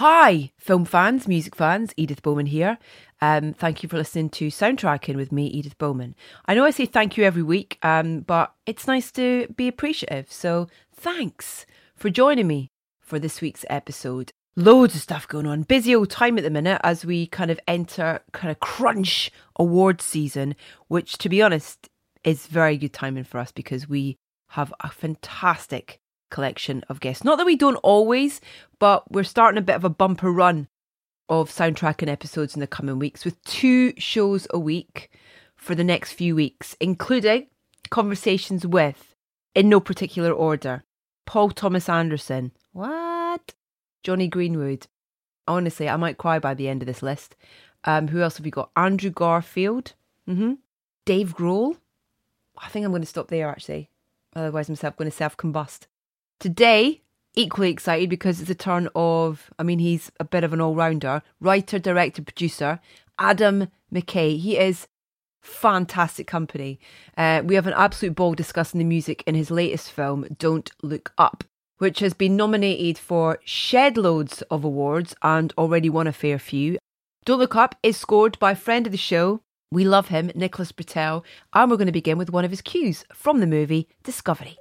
Hi, film fans, music fans, Edith Bowman here. Um, thank you for listening to Soundtracking with me, Edith Bowman. I know I say thank you every week, um, but it's nice to be appreciative. So thanks for joining me for this week's episode. Loads of stuff going on. Busy old time at the minute as we kind of enter kind of crunch award season, which to be honest is very good timing for us because we have a fantastic collection of guests. Not that we don't always, but we're starting a bit of a bumper run of soundtracking episodes in the coming weeks with two shows a week for the next few weeks, including conversations with, in no particular order, Paul Thomas Anderson. What? Jonny Greenwood. Honestly, I might cry by the end of this list. Um, who else have we got? Andrew Garfield. Mm-hmm. Dave Grohl. I think I'm going to stop there actually. Otherwise, I'm going to self combust. Today, equally excited because it's a turn of, I mean, he's a bit of an all rounder writer, director, producer, Adam McKay. He is fantastic company. Uh, we have an absolute ball discussing the music in his latest film, Don't Look Up, which has been nominated for shed loads of awards and already won a fair few. Don't Look Up is scored by a friend of the show. We love him, Nicholas Britell, and we're going to begin with one of his cues from the movie Discovery.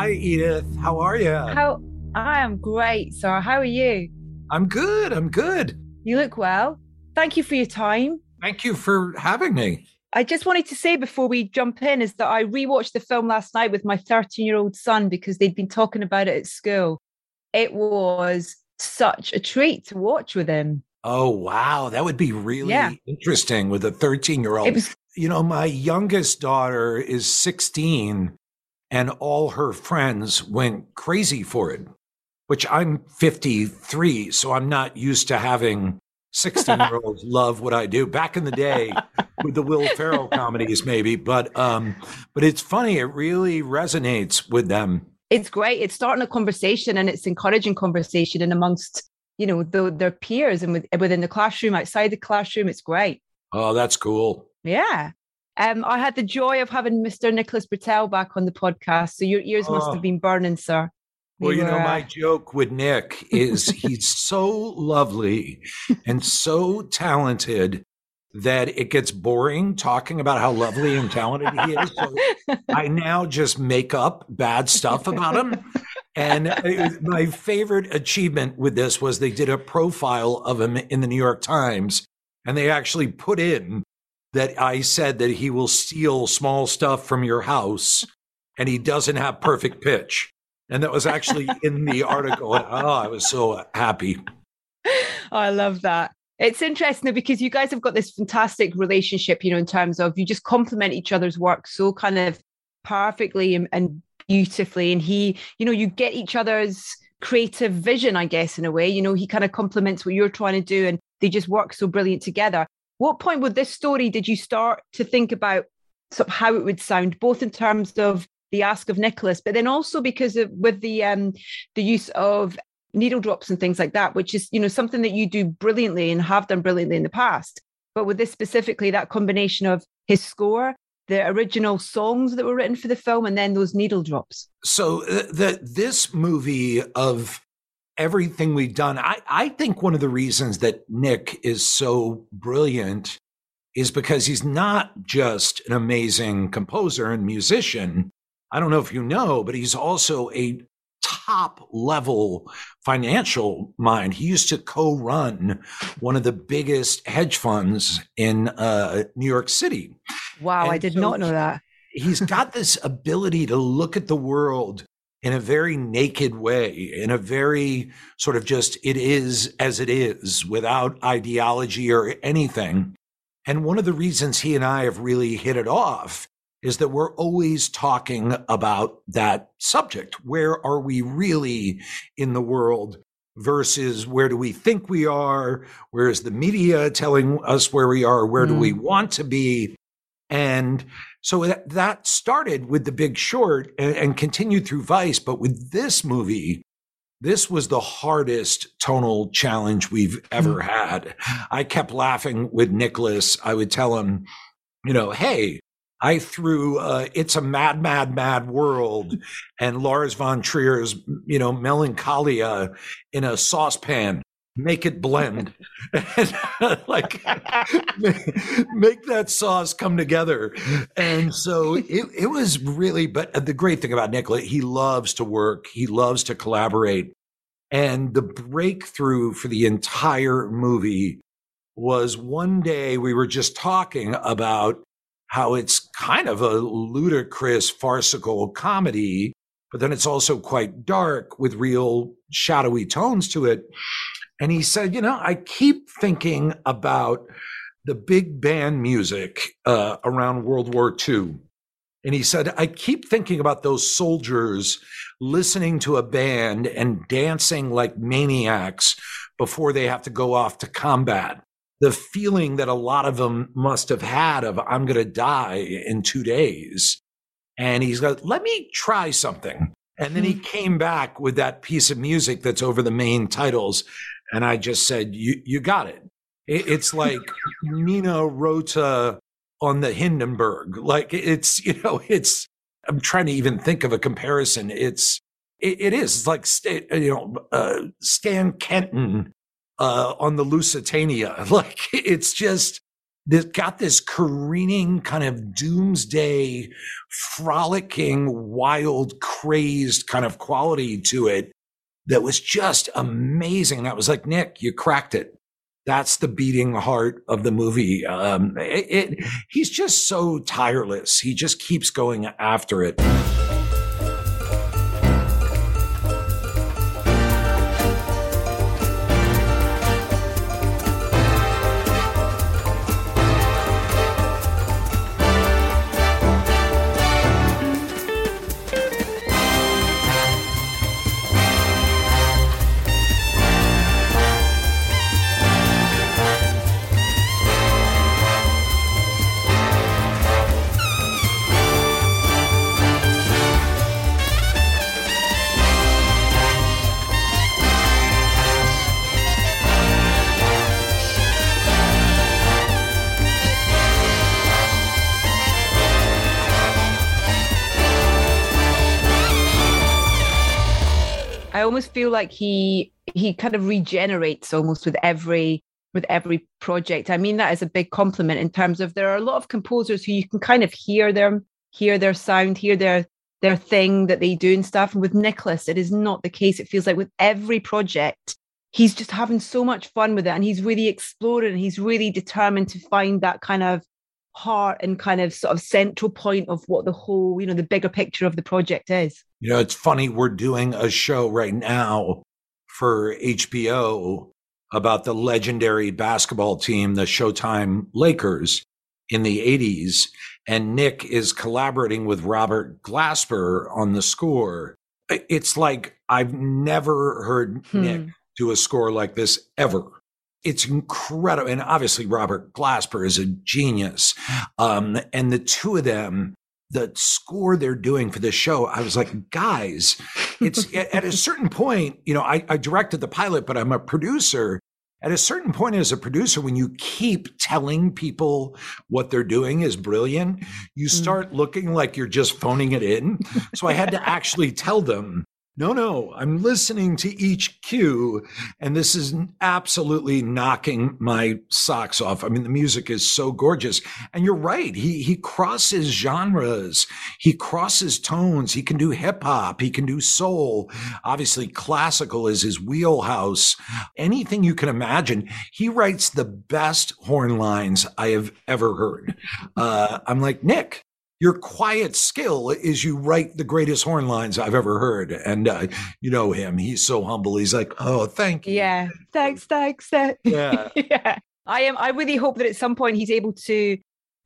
Hi, Edith. How are you? How I am great, sir. How are you? I'm good. I'm good. You look well. Thank you for your time. Thank you for having me. I just wanted to say before we jump in is that I rewatched the film last night with my 13 year old son because they'd been talking about it at school. It was such a treat to watch with him. Oh, wow. That would be really yeah. interesting with a 13 year old. You know, my youngest daughter is 16 and all her friends went crazy for it, which I'm 53, so I'm not used to having 16 year olds love what I do. Back in the day with the Will Ferrell comedies, maybe, but um, but it's funny. It really resonates with them. It's great. It's starting a conversation, and it's encouraging conversation and amongst you know the, their peers and with, within the classroom, outside the classroom. It's great. Oh, that's cool. Yeah. Um, I had the joy of having Mr. Nicholas Britell back on the podcast. So your ears oh. must have oh. been burning, sir. well, you know, my uh, joke with Nick is he's so lovely and so talented that it gets boring talking about how lovely and talented he is. So I now just make up bad stuff about him. And uh, my favorite achievement with this was they did a profile of him in the New York Times and they actually put in that I said that he will steal small stuff from your house and he doesn't have perfect pitch. And that was actually in the article. Oh, I was so happy. Oh, I love that. It's interesting because you guys have got this fantastic relationship, you know, in terms of you just complement each other's work so kind of perfectly and, and beautifully. And he, you know, you get each other's creative vision, I guess, in a way. You know, he kind of complements what you're trying to do and they just work so brilliant together what point with this story did you start to think about sort of how it would sound, both in terms of the ask of Nicholas, but then also because of with the um, the use of needle drops and things like that, which is you know something that you do brilliantly and have done brilliantly in the past. But with this specifically, that combination of his score, the original songs that were written for the film, and then those needle drops. So uh, the this movie of everything we've done. I, I think one of the reasons that Nick is so brilliant is because he's not just an amazing composer and musician. I don't know if you know, but he's also a top level financial mind. He used to co run one of the biggest hedge funds in uh, New York City. Wow, and I did so not know that. he's got this ability to look at the world in a very naked way, in a very sort of just it is as it is without ideology or anything. And one of the reasons he and I have really hit it off is that we're always talking about that subject. Where are we really in the world versus where do we think we are? Where is the media telling us where we are? Where mm. do we mm. want to be? And so that started with The Big Short and, and continued through Vice. But with this movie, this was the hardest tonal challenge we've ever mm. had. I kept laughing with Nicholas. I would tell him, you know, hey, I threw uh, "It's a Mad, Mad, Mad World" and Lars von Trier's, you know, Melancholia in a saucepan. Make it blend, and, like make that sauce come together. And so it, it was really. But the great thing about Nicholas, he loves to work. He loves to collaborate. And the breakthrough for the entire movie was one day we were just talking about how it's kind of a ludicrous, farcical comedy, but then it's also quite dark with real shadowy tones to it. And he said, You know, I keep thinking about the big band music uh, around World War II. And he said, I keep thinking about those soldiers listening to a band and dancing like maniacs before they have to go off to combat the feeling that a lot of them must have had of I'm going to die in two days. And he's like, let me try something. And then he hmm. came back with that piece of music that's over the main titles. And I just said, you, you got it. it it's like Nino Rota on the Hindenburg. Like it's, you know, it's, I'm trying to even think of a comparison. It's, it, it is it's like, you know, uh, Stan Kenton uh, on the Lusitania. Like it's just this got this careening kind of doomsday, frolicking, wild, crazed kind of quality to it that was just amazing. That was like, Nick, you cracked it. That's the beating heart of the movie. Um, it, it, he's just so tireless. He just keeps going after it. Feel like he he kind of regenerates almost with every with every project. I mean that is a big compliment in terms of there are a lot of composers who you can kind of hear them, hear their sound, hear their their thing that they do and stuff. And with Nicholas, it is not the case. It feels like with every project, he's just having so much fun with it and he's really exploring and he's really determined to find that kind of heart and kind of sort of central point of what the whole, you know, the bigger picture of the project is. You know, it's funny, we're doing a show right now for HBO about the legendary basketball team, the Showtime Lakers in the 80s. And Nick is collaborating with Robert Glasper on the score. It's like I've never heard hmm. Nick do a score like this ever it's incredible. And obviously, Robert Glasper is a genius. Um, and the two of them, the score they're doing for this show, I was like, guys, it's at a certain point, you know, I, I directed the pilot, but I'm a producer. At a certain point, as a producer, when you keep telling people what they're doing is brilliant, you mm. start looking like you're just phoning it in. So I had to actually tell them no, no, I'm listening to each cue, and this is absolutely knocking my socks off. I mean, the music is so gorgeous, and you're right. He he crosses genres, he crosses tones. He can do hip hop, he can do soul. Obviously, classical is his wheelhouse. Anything you can imagine. He writes the best horn lines I have ever heard. Uh, I'm like Nick your quiet skill is you write the greatest horn lines I've ever heard. And uh, you know him; he's so humble. He's like, "Oh, thank you." Yeah, thanks, thanks. Yeah, yeah. I am. I really hope that at some point he's able to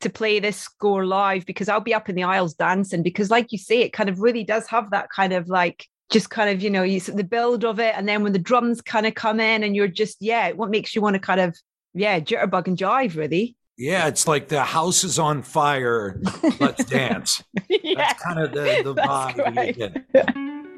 to play this score live because I'll be up in the aisles dancing. Because, like you say, it kind of really does have that kind of like just kind of you know you the build of it, and then when the drums kind of come in, and you're just yeah, what makes you want to kind of yeah jitterbug and jive really. Yeah, it's like the house is on fire. Let's dance. yeah, That's kind of the, the vibe.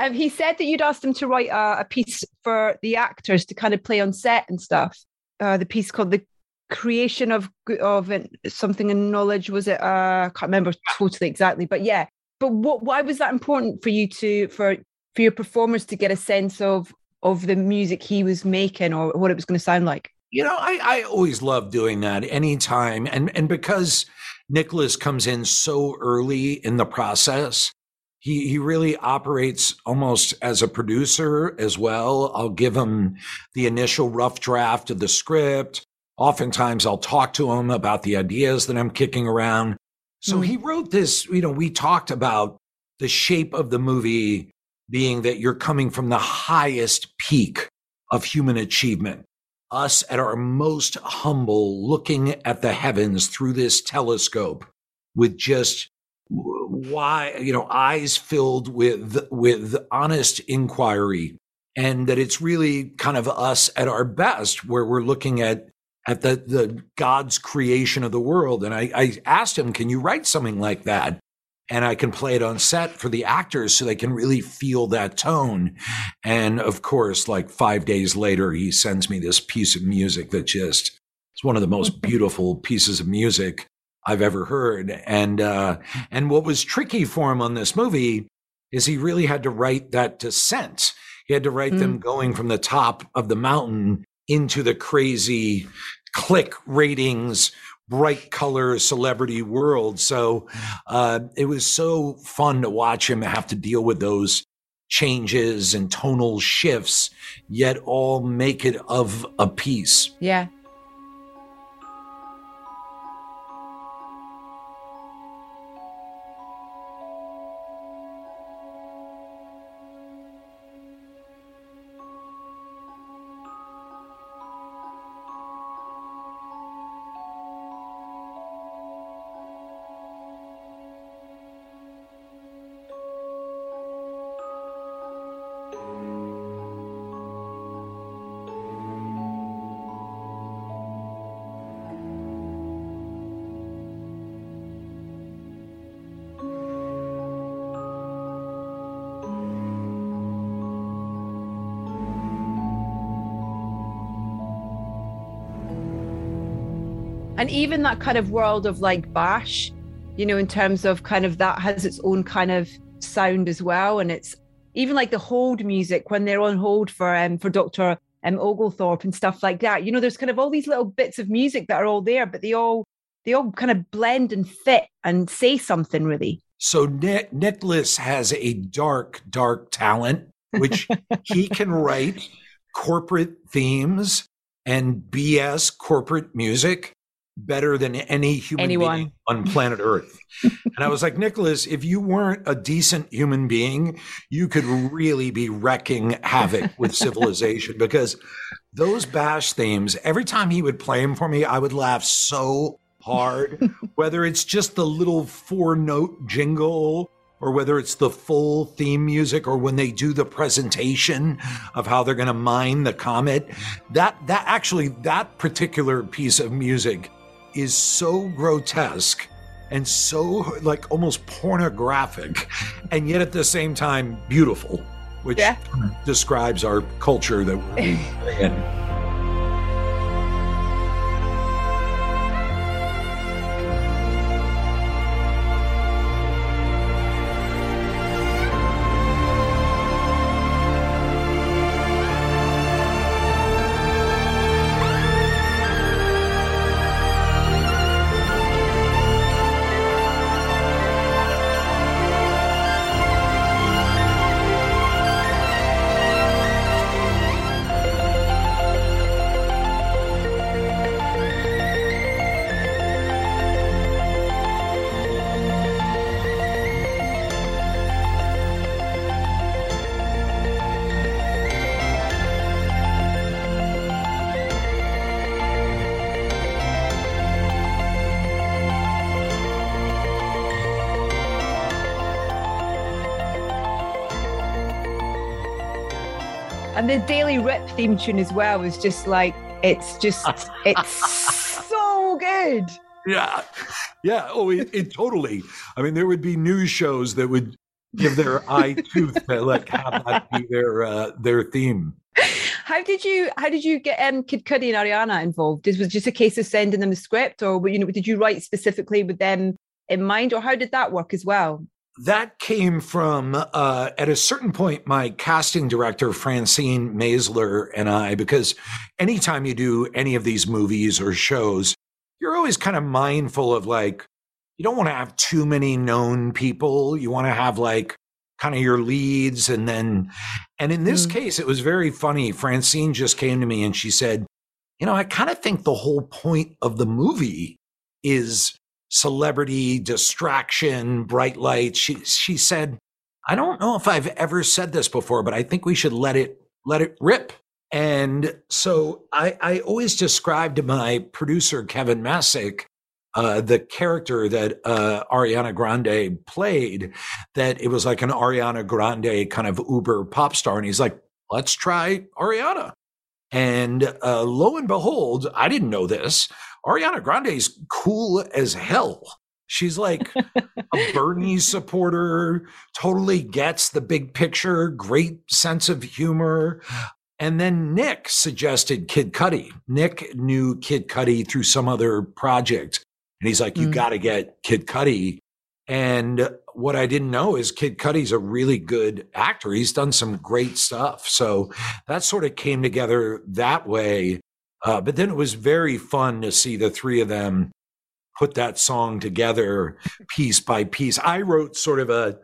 um, he said that you'd asked him to write a, a, piece for the actors to kind of play on set and stuff. Uh, the piece called "The Creation of of Something in Knowledge." Was it? Uh, I can't remember totally exactly, but yeah. But what? Why was that important for you to for for your performers to get a sense of of the music he was making or what it was going to sound like? You know, I, I always love doing that anytime. And and because Nicholas comes in so early in the process, he he really operates almost as a producer as well. I'll give him the initial rough draft of the script. Oftentimes I'll talk to him about the ideas that I'm kicking around. So mm-hmm. he wrote this, you know, we talked about the shape of the movie being that you're coming from the highest peak of human achievement. Us at our most humble, looking at the heavens through this telescope with just why you know eyes filled with with honest inquiry and that it's really kind of us at our best where we're looking at at the the god's creation of the world. And i i asked him can you write something like that? And i can play it on set for the actors so they can really feel that tone. And of course like 5 days later he sends me this piece of music that just it's one of the most beautiful pieces of music I've ever heard. And uh, and what was tricky for him on this movie is he really had to write that descent. He had to write mm. them going from the top of the mountain into the crazy click ratings, bright color celebrity world. So uh, it was so fun to watch him have to deal with those changes and tonal shifts, yet all make it of a piece. Yeah. And even that kind of world of like bash you know in terms of kind of that has its own kind of sound as well. And it's even like the hold music when they're on hold for um for dr um, oglethorpe and stuff like that you know there's kind of all these little bits of music that are all there but they all they all kind of blend and fit and say something really. So Nick, nicholas has a dark dark talent which he can write corporate themes and bs corporate music better than any human Anyone. being on planet Earth. and I was like, Nicholas, if you weren't a decent human being, you could really be wrecking havoc with civilization because those bash themes, every time he would play them for me, I would laugh so hard. Whether it's just the little four note jingle or whether it's the full theme music or when they do the presentation of how they're going to mine the comet that that actually that particular piece of music is so grotesque and so like almost pornographic and yet at the same time beautiful which yeah. describes our culture that we're in the Daily Rip theme tune as well was just like it's just it's so good. Yeah, yeah. Oh, it, it, totally. I mean, there would be news shows that would give their eye tooth to like have that be their uh, their theme. How did you how did you get um, Kid Cudi and Ariana involved? This was just a case of sending them the script, or you know, did you write specifically with them in mind, or how did that work as well? That came from uh, at a certain point my casting director francine maisler and i because anytime you do any of these movies or shows you're always kind of mindful of like you don't want to have too many known people you want to have like kind of your leads and then and in this mm. case it was very funny francine just came to me and she said you know i kind of think the whole point of the movie is celebrity distraction, bright lights. She she said, I don't know if I've ever said this before, but I think we should let it let it rip. And so I, I always described to my producer Kevin Messick uh, the character that uh, Ariana Grande played, that it was like an Ariana Grande kind of uber pop star. And he's like, let's try Ariana. And uh, lo and behold, I didn't know this. Ariana Grande is cool as hell. She's like a Bernie supporter, totally gets the big picture, great sense of humor. And then Nick suggested Kid Cudi. Nick knew Kid Cudi through some other project. And he's like, you mm. got to get Kid Cudi. And what I didn't know is Kid Cudi's a really good actor. He's done some great stuff. So that sort of came together that way. Uh, but then it was very fun to see the three of them put that song together piece by piece. I wrote sort of a,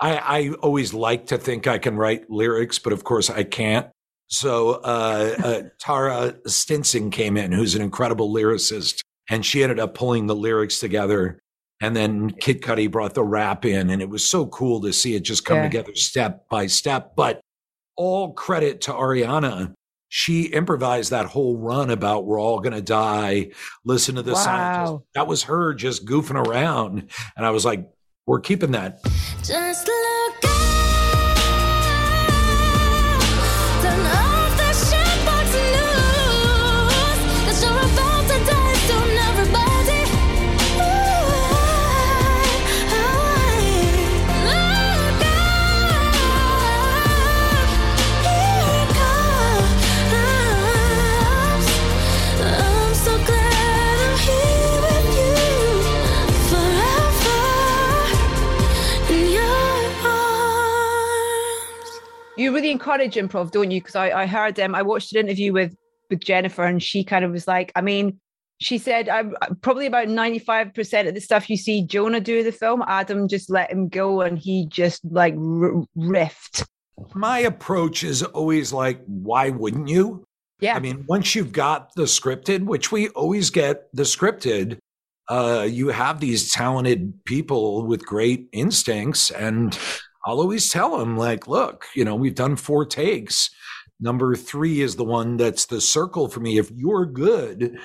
I, I always like to think I can write lyrics, but of course I can't. So uh, uh, Taura Stinson came in, who's an incredible lyricist, and she ended up pulling the lyrics together. And then Kid Cudi brought the rap in, and it was so cool to see it just come yeah. together step by step. But all credit to Ariana she improvised that whole run about we're all going to die. Listen to the wow. scientist. That was her just goofing around. And I was like, we're keeping that. Just you really encourage improv, don't you? Because I, I heard them. Um, I watched an interview with with Jennifer, and she kind of was like, I mean, she said, I'm probably about 95% of the stuff you see Jonah do in the film, Adam just let him go and he just like r- riffed. My approach is always like, why wouldn't you? Yeah. I mean, once you've got the scripted, which we always get the scripted, uh, you have these talented people with great instincts and I'll always tell them, like, look, you know, we've done four takes. Number three is the one that's the circle for me. If you're good,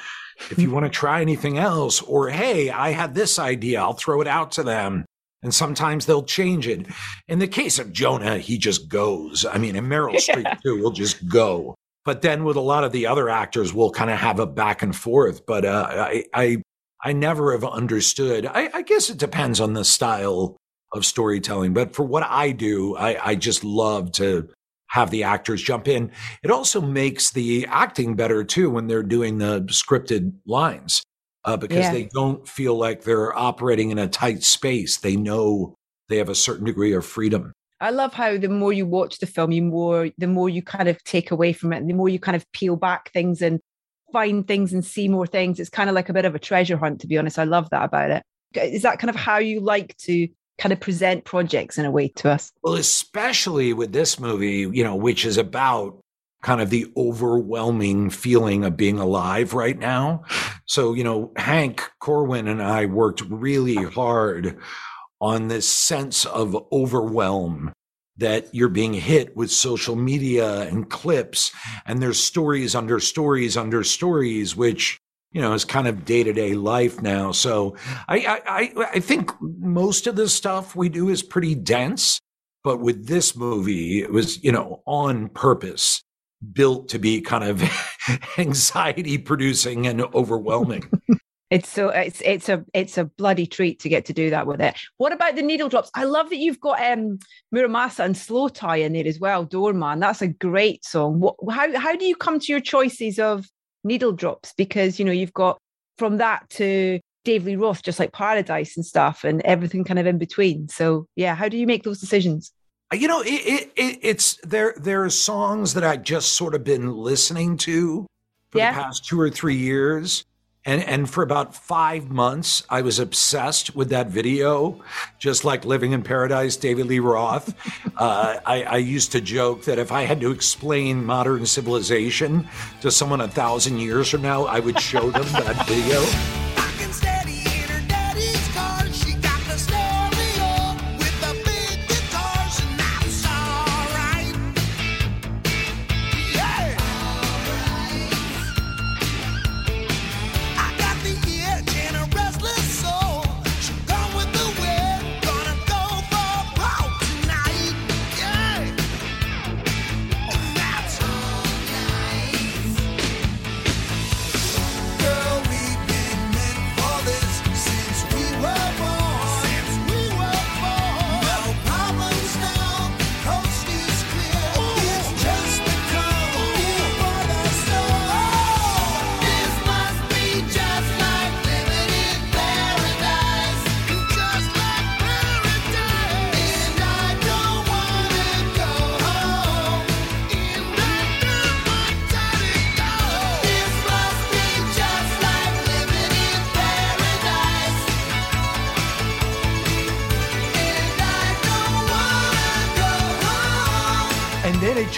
if you want to try anything else, or hey, I had this idea, I'll throw it out to them. and sometimes they'll change it. In the case of Jonah, he just goes. I mean, and Meryl yeah. Streep too will just go. But then with a lot of the other actors, we'll kind of have a back and forth. But uh, I, I, I never have understood. I, I guess it depends on the style of storytelling. But for what I do, I, I just love to have the actors jump in. It also makes the acting better too when they're doing the scripted lines uh, because yeah. they don't feel like they're operating in a tight space. They know they have a certain degree of freedom. I love how the more you watch the film, you more the more you kind of take away from it, and the more you kind of peel back things and find things and see more things. It's kind of like a bit of a treasure hunt, to be honest. I love that about it. Is that kind of how you like to kind of present projects in a way to us? Well, especially with this movie, you know, which is about kind of the overwhelming feeling of being alive right now. So, you know, Hank Corwin and I worked really hard on this sense of overwhelm that you're being hit with social media and clips and there's stories under stories under stories which you know is kind of day-to-day life now so I, I i think most of the stuff we do is pretty dense but with this movie it was you know on purpose built to be kind of anxiety producing and overwhelming it's so it's it's a it's a bloody treat to get to do that with it. What about the needle drops? I love that you've got um Mura Masa and slowthai in there as well. Doorman, that's a great song. What, how how do you come to your choices of needle drops? Because you know you've got from that to Dave Lee Roth, just like Paradise and stuff, and everything kind of in between. So yeah, how do you make those decisions? You know, it, it, it, it's there. There are songs that I just sort of been listening to for yeah. the past two or three years, and, and for about five months, I was obsessed with that video, just like Living in Paradise, David Lee Roth. Uh, I, I used to joke that if I had to explain modern civilization to someone a thousand years from now, I would show them that video.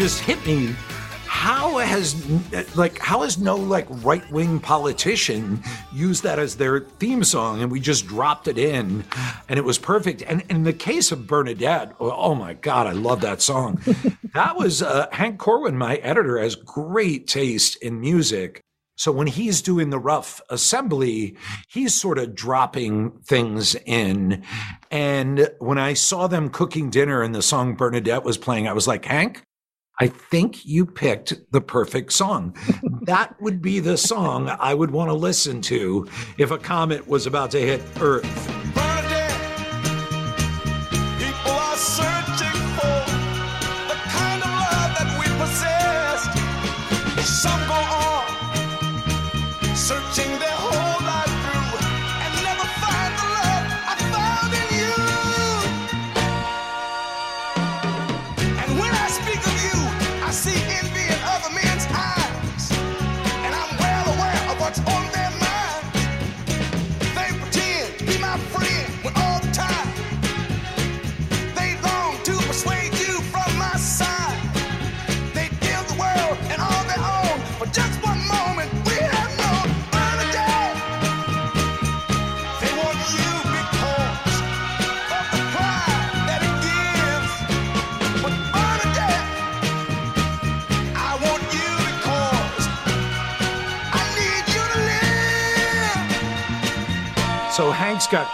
Just hit me. How has like how has no like right-wing politician used that as their theme song and we just dropped it in and it was perfect? And in the case of bernadette oh, oh my god i love that song. That was uh, hank corwin my editor has great taste in music. So when he's doing the rough assembly, he's sort of dropping things in. And when I saw them cooking dinner and the song Bernadette was playing, I was like, Hank, I think you picked the perfect song. that would be the song I would want to listen to if a comet was about to hit Earth.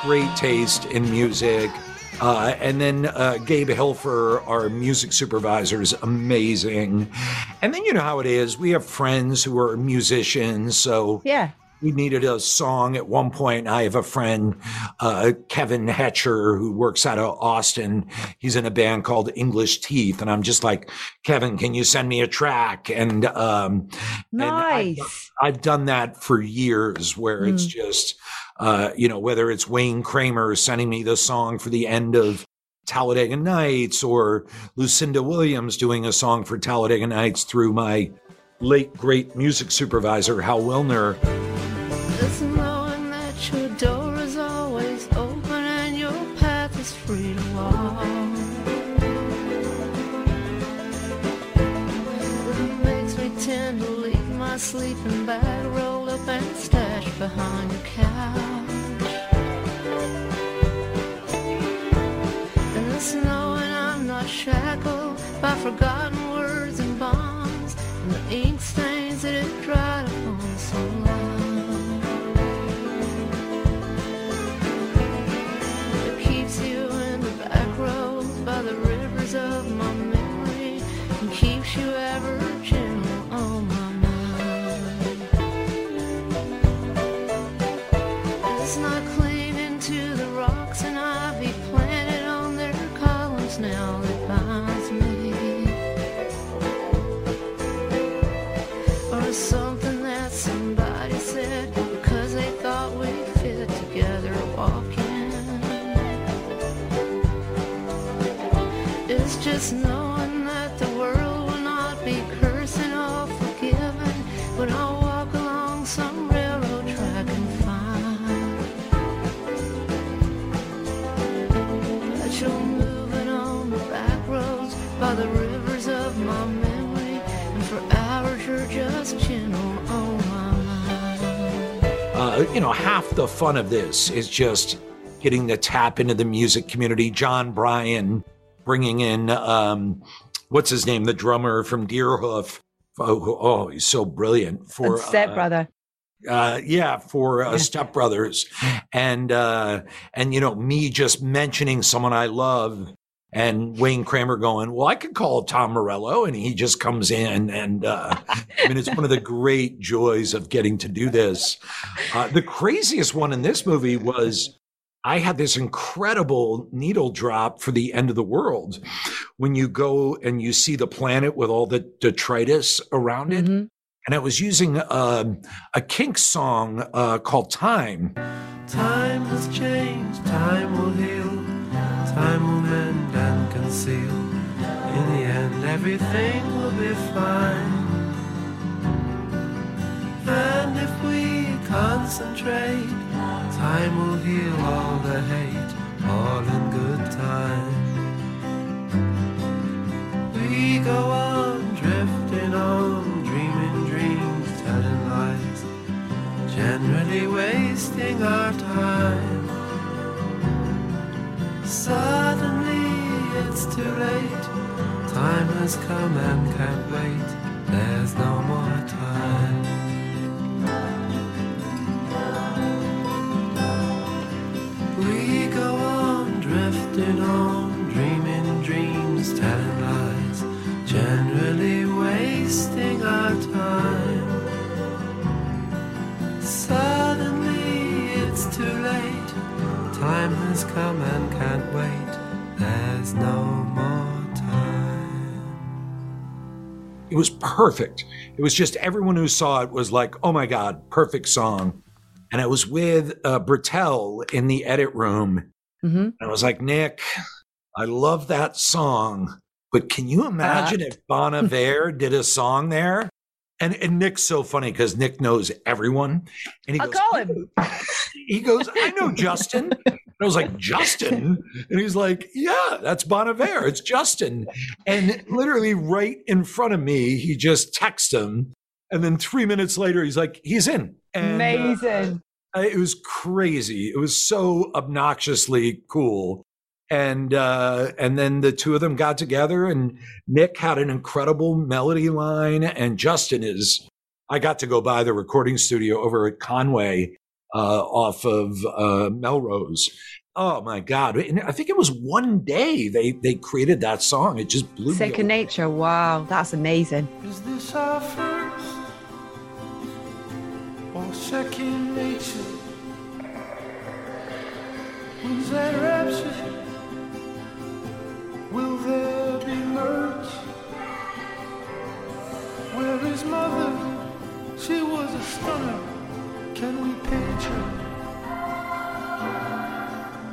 Great taste in music. Uh, and then uh, Gabe Hilfer, our music supervisor, is amazing. And then you know how it is. We have friends who are musicians. So Yeah. we needed a song at one point. I have a friend, uh, Kevin Hetcher, who works out of Austin. He's in a band called English Teeth. And I'm just like, Kevin, can you send me a track? And, um, and I- Nice. I've done that for years where it's just, uh, you know, whether it's Wayne Kramer sending me the song for the end of Talladega Nights or Lucinda Williams doing a song for Talladega Nights through my late great music supervisor, Hal Willner. You know, half the fun of this is just getting to tap into the music community. Jon Brion bringing in, um, what's his name, the drummer from Deerhoof. Oh, oh he's so brilliant for Step uh, Brother. uh yeah for uh, step brothers and uh and you know me just mentioning someone i love and wayne kramer going well i could call tom morello and he just comes in and uh i mean it's one of the great joys of getting to do this. Uh, the craziest one in this movie was I had this incredible needle drop for the end of the world. When you go and you see the planet with all the detritus around it Mhm. and I was using um, a Kink song uh, called "Time." Time has changed, time will heal, time will mend. and conceal. In the end, everything will be fine. And if we concentrate, time will heal all the hate, all in good time. We go on, drifting on, dreaming dreams, telling lies generally wasting our time. It's too late. Time has come and can't wait. There's no more time. Perfect. It was just everyone who saw it was like, "Oh my god, perfect song!" And I was with uh, Britell in the edit room, Mhm. and I was like, "Nick, I love that song, but can you imagine if Bon Iver did a song there?" And, and Nick's so funny because Nick knows everyone, and he I'll goes, call him. he goes, I know Justin. I was like, Justin? And he's like, Yeah, that's Bon Iver. It's Justin. And literally right in front of me, he just texts him. And then three minutes later, he's like, He's in. And, uh, Amazing. uh, it was crazy. It was so obnoxiously cool. And uh, and then the two of them got together, and Nick had an incredible melody line, and Justin is. I got to go by the recording studio over at Conway uh, off of uh, Melrose, oh my god! And I think it was one day they they created that song. It just blew me Second nature. Wow, that's amazing. Is this our first or second nature? When's that rapture? Will there be merch? Where is mother? She was a stunner. Can we picture?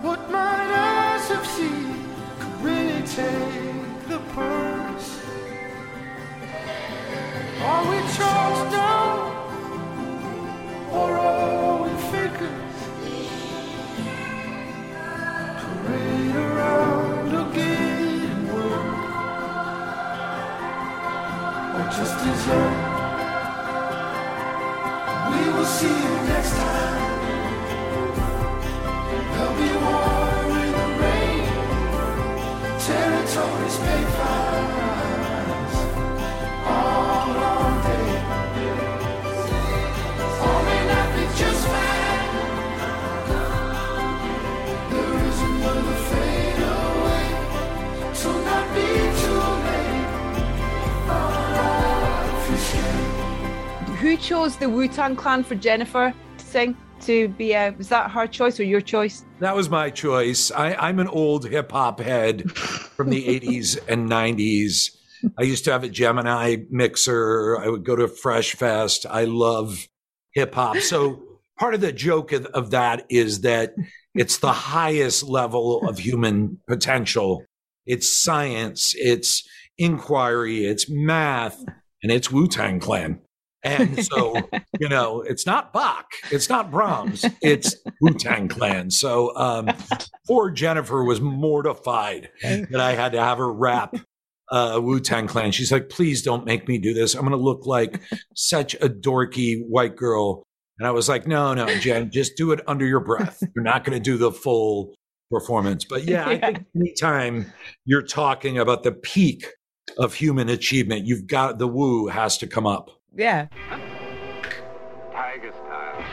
What might eyes have seen could really take the purse? Are we charged down? Or are we fakers? Parade around or get in work? Or just desert? See you next time. Who chose the Wu Tang Clan for Jennifer to sing? To be a was that her choice or your choice? That was my choice. I, I'm an old hip hop head from the 80s and 90s. I used to have a Gemini mixer. I would go to Fresh Fest. I love hip hop. So part of the joke of, of that is that it's the highest level of human potential. It's science, it's inquiry, it's math, and it's Wu Tang Clan. And so, you know, it's not Bach, it's not Brahms, it's Wu Tang Clan. So, um, poor Jennifer was mortified that I had to have her rap uh, Wu Tang Clan. She's like, please don't make me do this. I'm going to look like such a dorky white girl. And I was like, no, no, Jen, just do it under your breath. You're not going to do the full performance. But yeah, I think anytime you're talking about the peak of human achievement, you've got the woo has to come up. Yeah. Tiger style.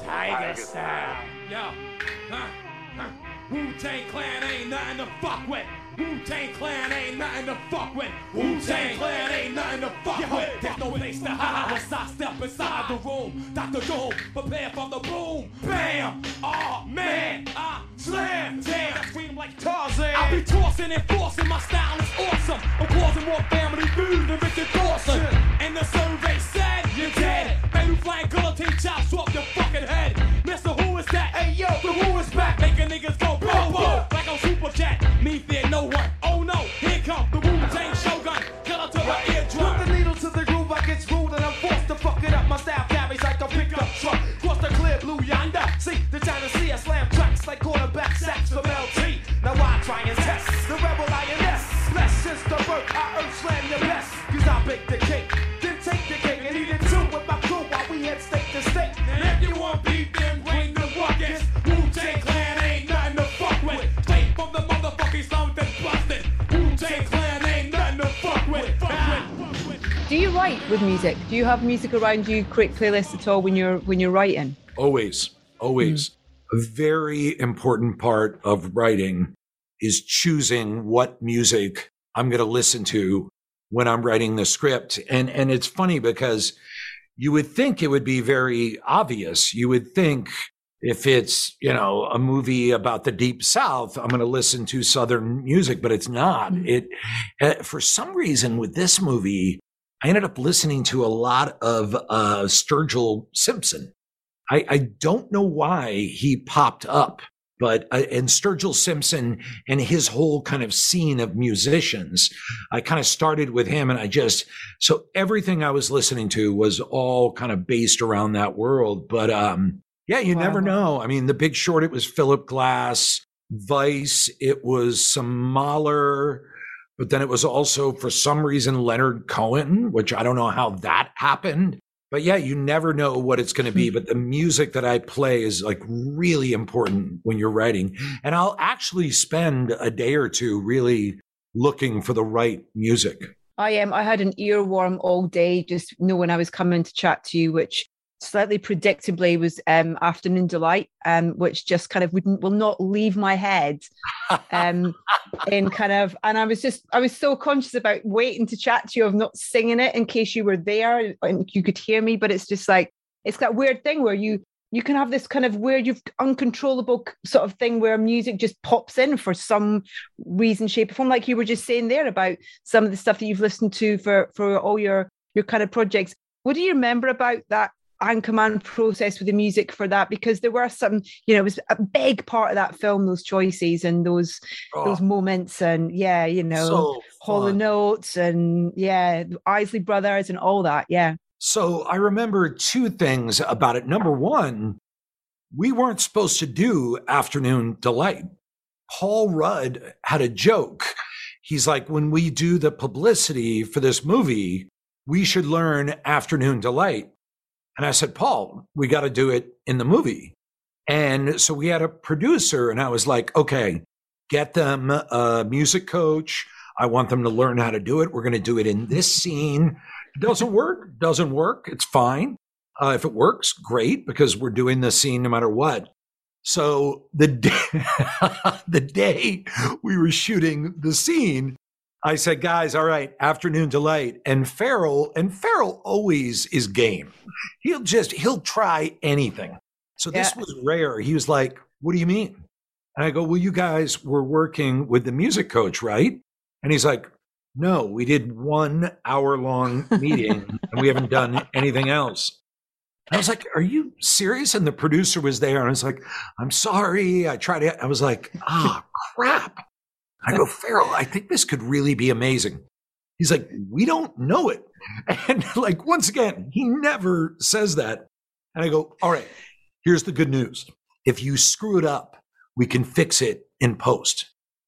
Tiger style. Yo. Huh? Huh? Wu Tang Clan ain't nothing to fuck with. Wu Tang Clan ain't nothing to fuck with. Wu Tang Clan ain't nothing to fuck with. There's no place to hide once I step inside the room. Dr. Doom, prepare for the boom. Bam! Oh man, I slam. Damn, I scream like Tarzan. I be tossing and forcing. My style is awesome. I'm causing more family food than Richard Dawson. And the survey said you're write with music? Do you have music around you? Create playlists at all when you're when you're writing? Always, always. A very important part of writing is choosing what music I'm going to listen to when I'm writing the script. And and it's funny because you would think it would be very obvious. You would think if it's, you know, a movie about the deep south, I'm going to listen to southern music, but it's not. It uh, for some reason with this movie, I ended up listening to a lot of uh Sturgill Simpson. I, I don't know why he popped up, but uh, and Sturgill Simpson and his whole kind of scene of musicians, I kind of started with him, and I just so everything I was listening to was all kind of based around that world. But um, yeah, you Wow. never know. I mean, The Big Short, it was Philip Glass, Vice, it was some Mahler. But then it was also, for some reason, Leonard Cohen, which I don't know how that happened. But yeah, you never know what it's going to be. Hmm. But the music that I play is like really important when you're writing. And I'll actually spend a day or two really looking for the right music. I am. I had an earworm all day, just knowing I was coming to chat to you, which slightly predictably was um, Afternoon Delight, um, which just kind of wouldn't will not leave my head. Um, in kind of, and I was just I was so conscious about waiting to chat to you of not singing it in case you were there and you could hear me, but it's just like it's that weird thing where you you can have this kind of weird, you've uncontrollable sort of thing where music just pops in for some reason, shape, or form. Like you were just saying there about some of the stuff that you've listened to for for all your your kind of projects. What do you remember about that Anchorman process with the music for that? Because there were some, you know, it was a big part of that film, those choices and those oh. those Oh, moments, and yeah, you know, so Hall and Oates and yeah, Isley Brothers and all that. Yeah. So I remember two things about it. Number one, we weren't supposed to do Afternoon Delight. Paul Rudd had a joke. He's like, when we do the publicity for this movie, we should learn Afternoon Delight. And I said, Paul, we got to do it in the movie. And so we had a producer, and I was like, okay, get them a music coach. I want them to learn how to do it. We're going to do it in this scene. It doesn't work, doesn't work. It's fine. Uh, if it works, great, because we're doing the scene no matter what. So the day, the day we were shooting the scene, I said, guys, all right, afternoon delight. And Ferrell, and Ferrell always is game. He'll just, he'll try anything. So this Yeah. was rare. He was like, what do you mean? And I go, well, you guys were working with the music coach, right? And he's like, no, we did one hour long meeting and we haven't done anything else. I was like, are you serious? And the producer was there and I was like, I'm sorry. I tried to, I was like, ah, crap. I go, Ferrell, I think this could really be amazing. He's like, we don't know it. And like, once again, he never says that. And I go, all right, here's the good news. If you screw it up, we can fix it in post.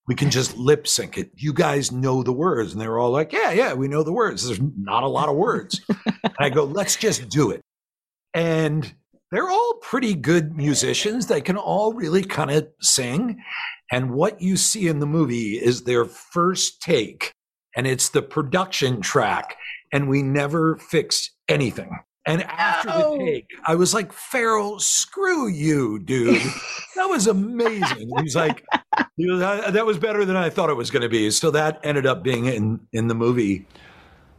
We can just lip sync it. You guys know the words. And they were all like, yeah, yeah, we know the words. There's not a lot of words. and I go, let's just do it. And they're all pretty good musicians. They can all really kind of sing. And what you see in the movie is their first take, and it's the production track. And we never fixed anything. And after No. the take, I was like, Ferrell, screw you, dude. that was amazing. He's like, he was, "Uh, that was better than I thought it was going to be. So that ended up being in, in the movie.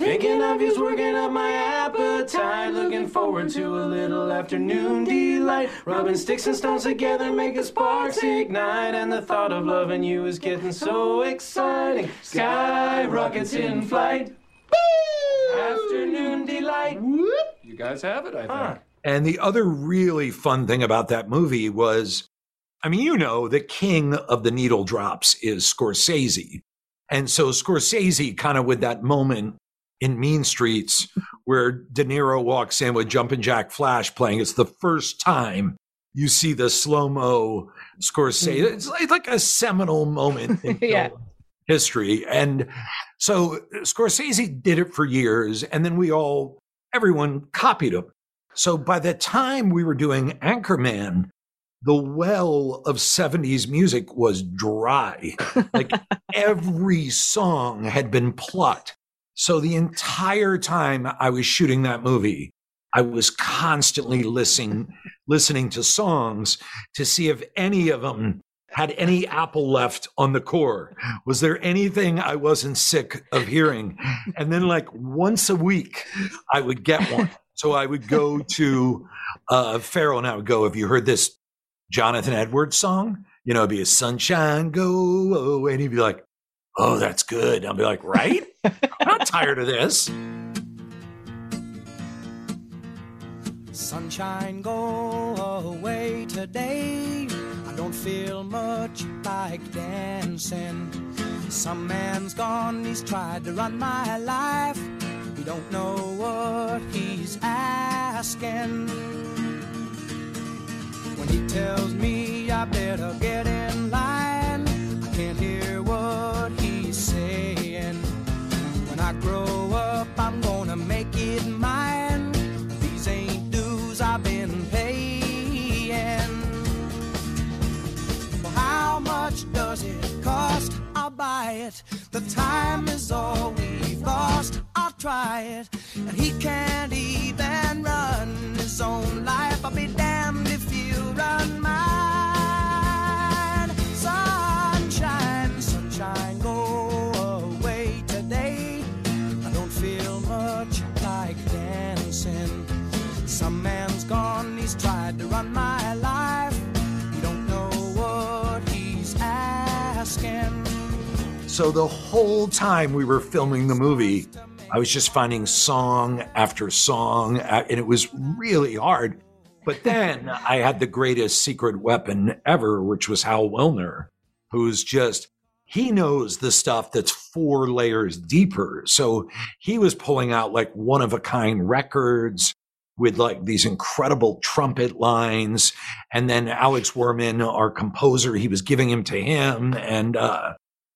Thinking of you's working up my appetite. Looking forward to a little afternoon delight. Rubbing sticks and stones together, making sparks ignite. And the thought of loving you is getting so exciting. Sky rockets in flight. Afternoon delight. Whoop. You guys have it, I think. And the other really fun thing about that movie was, I mean, you know, the king of the needle drops is Scorsese. And so Scorsese kind of with that moment in Mean Streets where De Niro walks in with Jumpin' Jack Flash playing, it's the first time you see the slow-mo Scorsese. Mm-hmm. It's like, a seminal moment in Yeah. film history. And so Scorsese did it for years, and then we all, everyone copied him. So by the time we were doing Anchorman, the well of 70s music was dry. Like every song had been plucked. So the entire time I was shooting that movie, I was constantly listening listening to songs to see if any of them had any apple left on the core. Was there anything I wasn't sick of hearing? And then like once a week, I would get one. So I would go to uh, Ferrell and I would go, have you heard this Jonathan Edwards song? You know, it'd be a sunshine go, oh, and he'd be like, oh, that's good. I'll be like, right? I'm not tired of this. Sunshine, go away today. I don't feel much like dancing. Some man's gone, he's tried to run my life. He don't know what he's asking. When He tells me I better get in line. I can't hear what he's saying. Much does it cost? I'll buy it. The time is all we've lost. I'll try it. And he can't even run his own life. I'll be damned if you run mine. Sunshine, sunshine, go away today. I don't feel much like dancing. Some man's gone, he's tried to run my asking. So the whole time we were filming the movie, I was just finding song after song, and it was really hard. But then I had the greatest secret weapon ever, which was Hal Willner, who's just, he knows the stuff that's four layers deeper. So he was pulling out like one of a kind records with like these incredible trumpet lines. And then Alex Wurman, our composer, he was giving him to him. And, uh,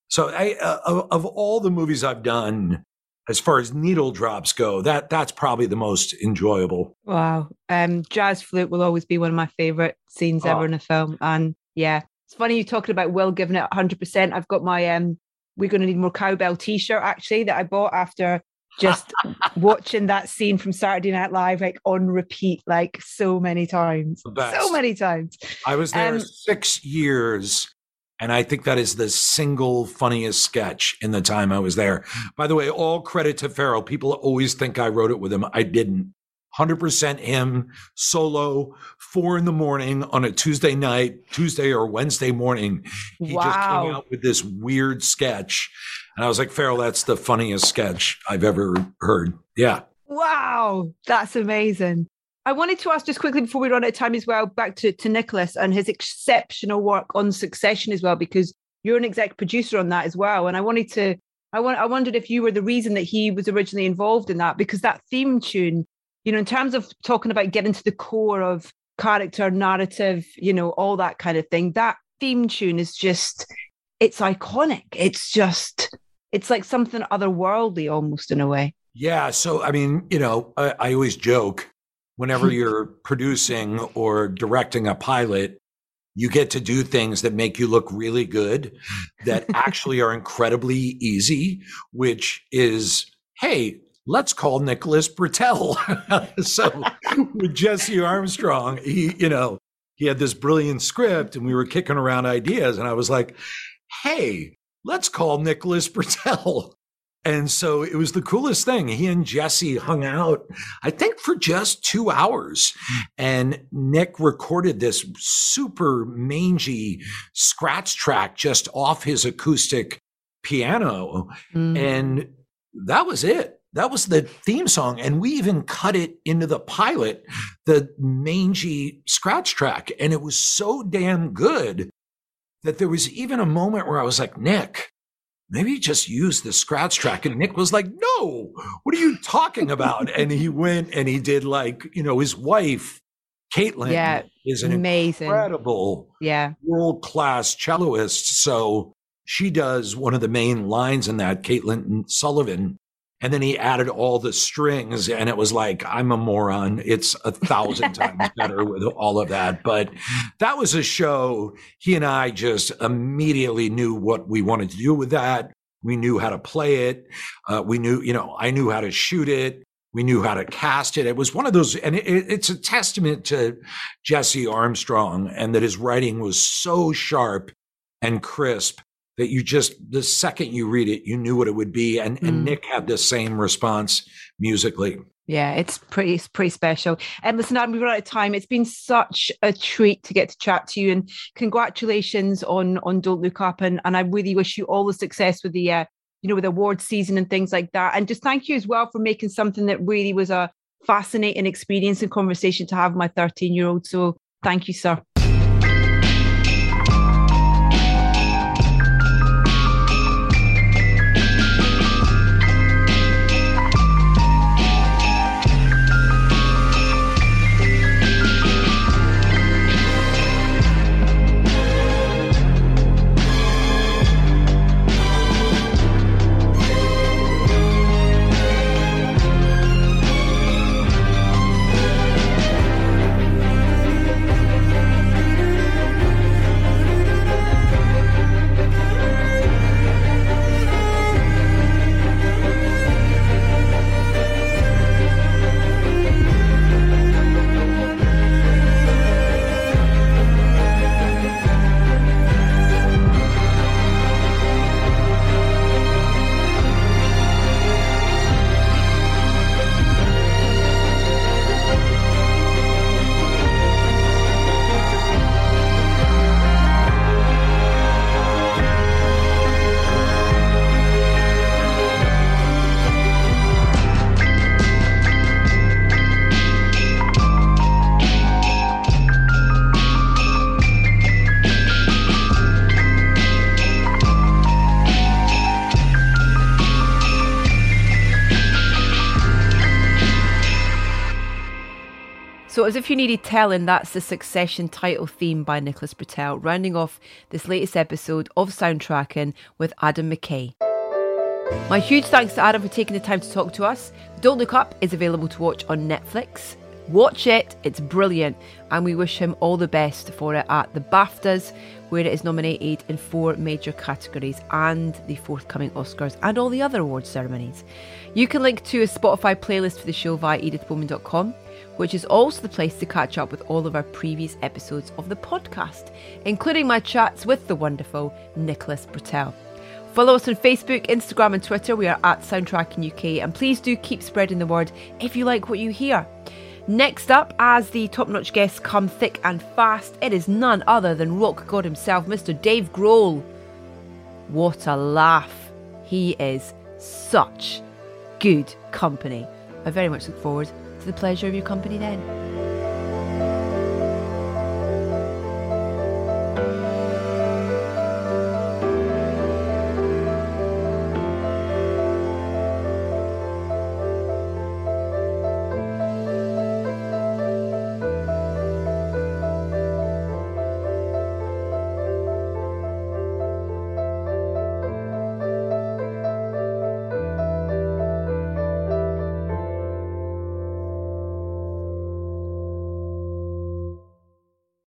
so I, uh, of, of all the movies I've done, as far as needle drops go, that that's probably the most enjoyable. Wow. Um, jazz flute will always be one of my favorite scenes Oh. ever in a film. And yeah, it's funny you talking about Will giving it 100%. I've got my um, We're Gonna Need More Cowbell t shirt actually that I bought after just watching that scene from Saturday Night Live like on repeat, like so many times. So many times. I was there Um, six years, and I think that is the single funniest sketch in the time I was there. By the way, all credit to Ferrell. People always think I wrote it with him. I didn't. 100% him, solo, four in the morning on a Tuesday night, Tuesday or Wednesday morning. He just came out with this weird sketch. And I was like, Ferrell, that's the funniest sketch I've ever heard. Yeah. Wow, that's amazing. I wanted to ask just quickly before we run out of time as well, back to, to Nicholas and his exceptional work on Succession as well, because you're an exec producer on that as well. And I wanted to, I want, I wondered if you were the reason that he was originally involved in that, because that theme tune, you know, in terms of talking about getting to the core of character, narrative, you know, all that kind of thing, that theme tune is just, it's iconic. It's just, it's like something otherworldly almost in a way. Yeah. So, I mean, you know, I, I always joke whenever you're producing or directing a pilot, you get to do things that make you look really good that actually are incredibly easy, which is, hey, let's call Nicholas Britell. so with Jesse Armstrong, he, you know, he had this brilliant script and we were kicking around ideas. And I was like, hey, let's call Nicholas Britell. And so it was the coolest thing. He and Jesse hung out, I think, for just two hours. And Nick recorded this super mangy scratch track just off his acoustic piano. Mm. And that was it. That was the theme song. And we even cut it into the pilot, the mangy scratch track. And it was so damn good that there was even a moment where I was like, Nick, maybe just use the scratch track. And Nick was like, no, what are you talking about? and he went and he did like, you know, his wife, Caitlin, Yeah, is an amazing. incredible Yeah. world class celloist. So she does one of the main lines in that, Caitlin Sullivan. And then he added all the strings, and it was like, I'm a moron. It's a thousand times better with all of that. But that was a show. He and I just immediately knew what we wanted to do with that. We knew how to play it. Uh, we knew, you know, I knew how to shoot it. We knew how to cast it. It was one of those, and it, it's a testament to Jesse Armstrong and that his writing was so sharp and crisp that you just the second you read it, you knew what it would be. And, and Mm. Nick had the same response musically. Yeah, it's pretty it's pretty special. And listen, Adam, we've run out of time. It's been such a treat to get to chat to you, and congratulations on on Don't Look Up. And and I really wish you all the success with the uh, you know with award season and things like that. And just thank you as well for making something that really was a fascinating experience and conversation to have with my 13 year old. So thank you, sir. As if you needed telling, that's the Succession title theme by Nicholas Britell, rounding off this latest episode of Soundtracking with Adam McKay. My huge thanks to Adam for taking the time to talk to us. Don't Look Up is available to watch on Netflix. Watch it, it's brilliant, and we wish him all the best for it at the BAFTAs, where it is nominated in four major categories, and the forthcoming Oscars and all the other award ceremonies. You can link to a Spotify playlist for the show via edithbowman.com, which is also the place to catch up with all of our previous episodes of the podcast, including my chats with the wonderful Nicholas Britell. Follow us on Facebook, Instagram, and Twitter. We are at Soundtracking UK, and please do keep spreading the word if you like what you hear. Next up, as the top notch guests come thick and fast, it is none other than rock god himself, Mr. Dave Grohl. What a laugh! He is such good company. I very much look forward the pleasure of your company then.